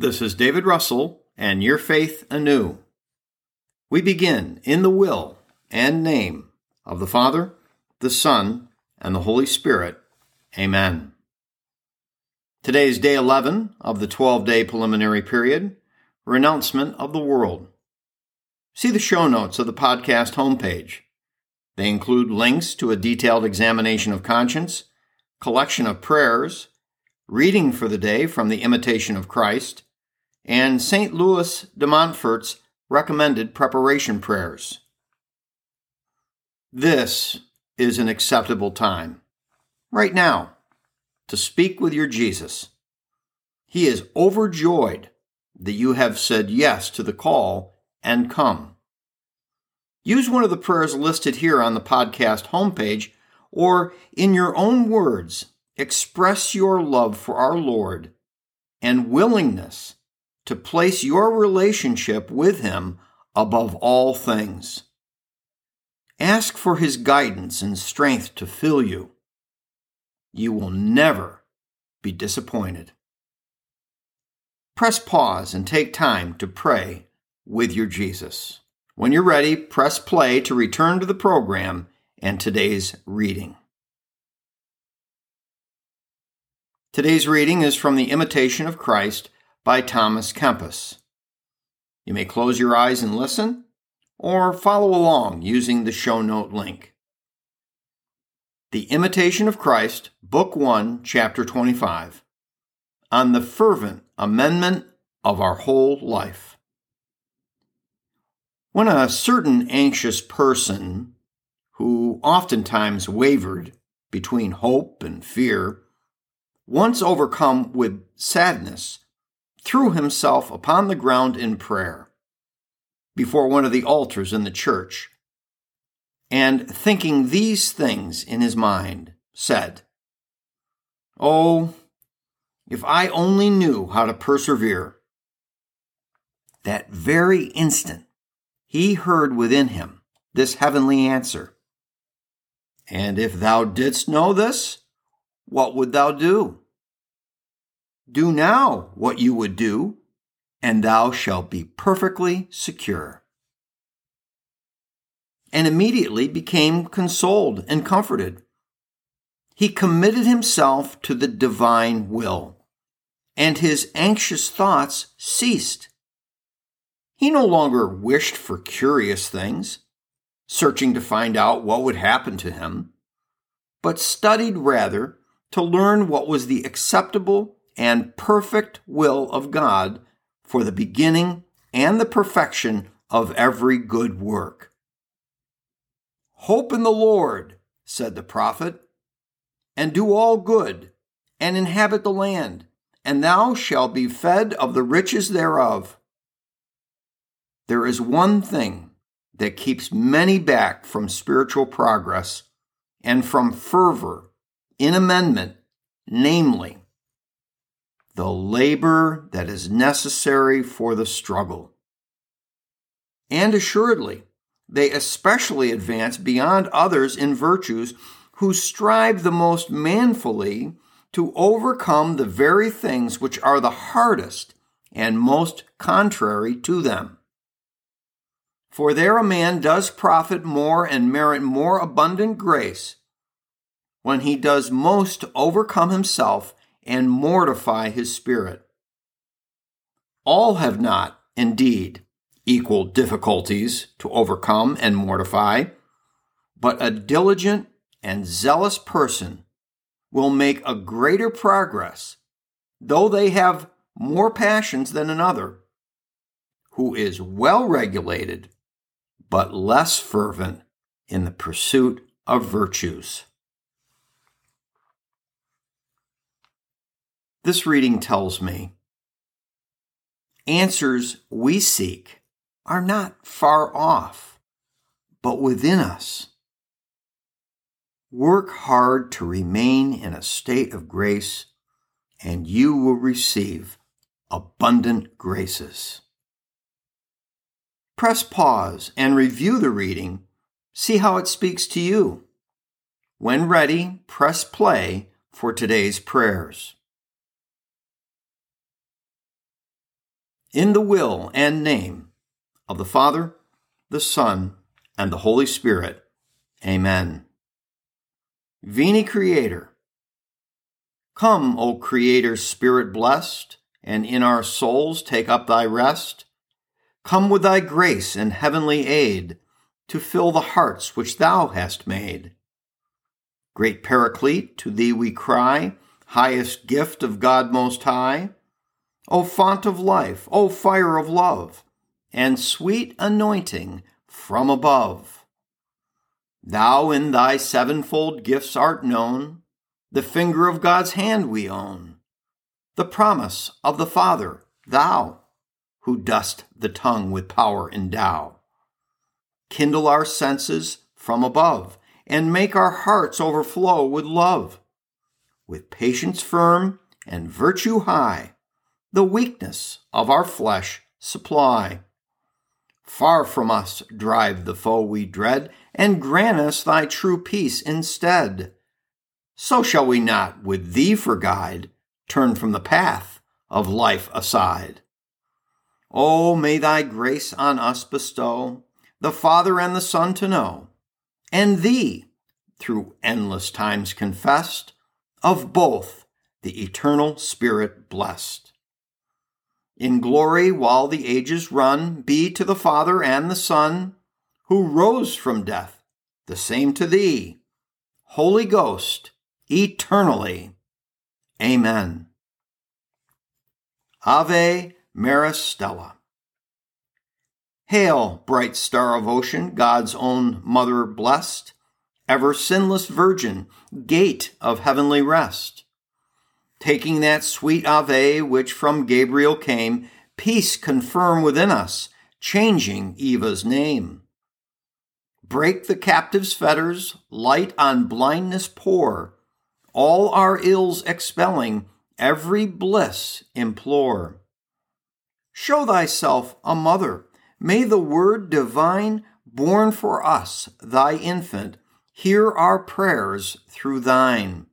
This is David Russell and Your Faith Anew. We begin in the will and name of the Father, the Son, and the Holy Spirit. Amen. Today is day 11 of the 12 day preliminary period, renouncement of the world. See the show notes of the podcast homepage. They include links to a detailed examination of conscience, collection of prayers, reading for the day from the Imitation of Christ, and St. Louis de Montfort's recommended preparation prayers. This is an acceptable time, right now, to speak with your Jesus. He is overjoyed that you have said yes to the call and come. Use one of the prayers listed here on the podcast homepage, or in your own words, express your love for our Lord and willingness to place your relationship with Him above all things. Ask for His guidance and strength to fill you. You will never be disappointed. Press pause and take time to pray with your Jesus. When you're ready, press play to return to the program and today's reading. Today's reading is from The Imitation of Christ by Thomas Kempis. You may close your eyes and listen, or follow along using the show note link. The Imitation of Christ, Book 1, Chapter 25, on the fervent amendment of our whole life. When a certain anxious person, who oftentimes wavered between hope and fear, once overcome with sadness, threw himself upon the ground in prayer before one of the altars in the church, and thinking these things in his mind, said, Oh, if I only knew how to persevere. That very instant, he heard within him this heavenly answer And if thou didst know this, what would thou do? Do now what you would do, and thou shalt be perfectly secure. And immediately became consoled and comforted. He committed himself to the divine will, and his anxious thoughts ceased. He no longer wished for curious things, searching to find out what would happen to him, but studied rather to learn what was the acceptable and perfect will of God for the beginning and the perfection of every good work. Hope in the Lord, said the prophet, and do all good, and inhabit the land, and thou shalt be fed of the riches thereof. There is one thing that keeps many back from spiritual progress and from fervor in amendment, namely, the labor that is necessary for the struggle. And assuredly, they especially advance beyond others in virtues who strive the most manfully to overcome the very things which are the hardest and most contrary to them. For there a man does profit more and merit more abundant grace when he does most to overcome himself and mortify his spirit. All have not, indeed, equal difficulties to overcome and mortify, but a diligent and zealous person will make a greater progress, though they have more passions than another, who is well regulated but less fervent in the pursuit of virtues. This reading tells me answers we seek are not far off, but within us. Work hard to remain in a state of grace, and you will receive abundant graces. Press pause and review the reading. See how it speaks to you. When ready, press play for today's prayers. In the will and name of the Father, the Son, and the Holy Spirit. Amen. Veni Creator. Come, O Creator Spirit blessed, and in our souls take up thy rest. Come with thy grace and heavenly aid to fill the hearts which thou hast made. Great Paraclete, to thee we cry, highest gift of God Most High. O font of life, O fire of love, and sweet anointing from above. Thou in thy sevenfold gifts art known, the finger of God's hand we own, the promise of the Father, thou who dost the tongue with power endow. Kindle our senses from above, and make our hearts overflow with love. With patience firm and virtue high, the weakness of our flesh supply. Far from us drive the foe we dread, and grant us thy true peace instead. So shall we not, with thee for guide, turn from the path of life aside. Oh, may thy grace on us bestow the Father and the Son to know, and thee, through endless times confessed, of both the eternal Spirit blessed. In glory while the ages run, be to the Father and the Son, who rose from death, the same to thee, Holy Ghost, eternally. Amen. Ave Maris Stella. Hail, bright star of ocean, God's own mother blessed, ever sinless virgin, gate of heavenly rest. Taking that sweet Ave which from Gabriel came, peace confirm within us, changing Eva's name. Break the captive's fetters, light on blindness pour, all our ills expelling, every bliss implore. Show thyself a mother. May the word divine, born for us, thy infant, hear our prayers through thine.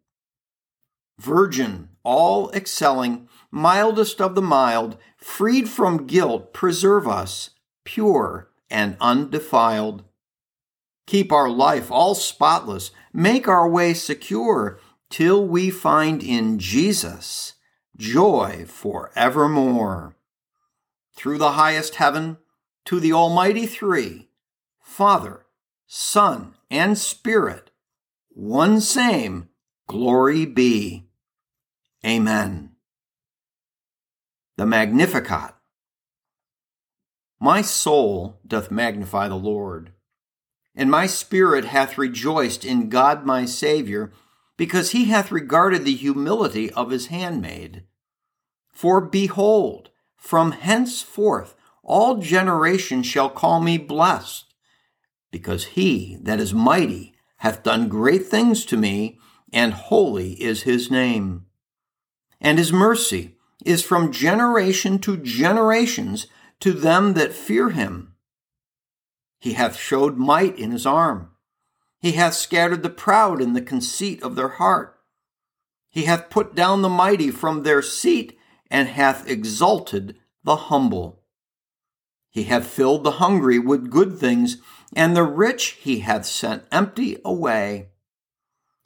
Virgin, all excelling, mildest of the mild, freed from guilt, preserve us, pure and undefiled. Keep our life all spotless, make our way secure, till we find in Jesus joy for forevermore through the highest heaven to the Almighty Three, Father, Son, and Spirit, one same, glory be. Amen. The Magnificat. My soul doth magnify the Lord, and my spirit hath rejoiced in God my Saviour, because he hath regarded the humility of his handmaid. For behold, from henceforth all generations shall call me blessed, because he that is mighty hath done great things to me, and holy is his name. And his mercy is from generation to generations to them that fear him. He hath showed might in his arm. He hath scattered the proud in the conceit of their heart. He hath put down the mighty from their seat and hath exalted the humble. He hath filled the hungry with good things, and the rich he hath sent empty away.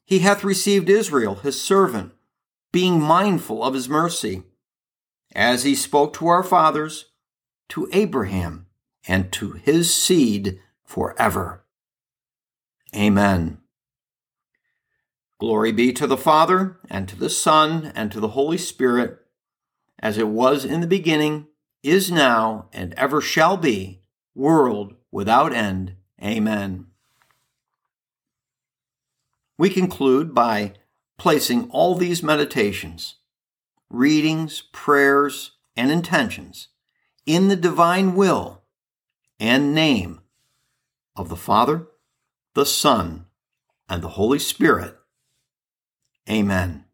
He hath received Israel his servant, being mindful of his mercy, as he spoke to our fathers, to Abraham, and to his seed forever. Amen. Glory be to the Father, and to the Son, and to the Holy Spirit, as it was in the beginning, is now, and ever shall be, world without end. Amen. We conclude by placing all these meditations, readings, prayers, and intentions in the divine will and name of the Father, the Son, and the Holy Spirit. Amen.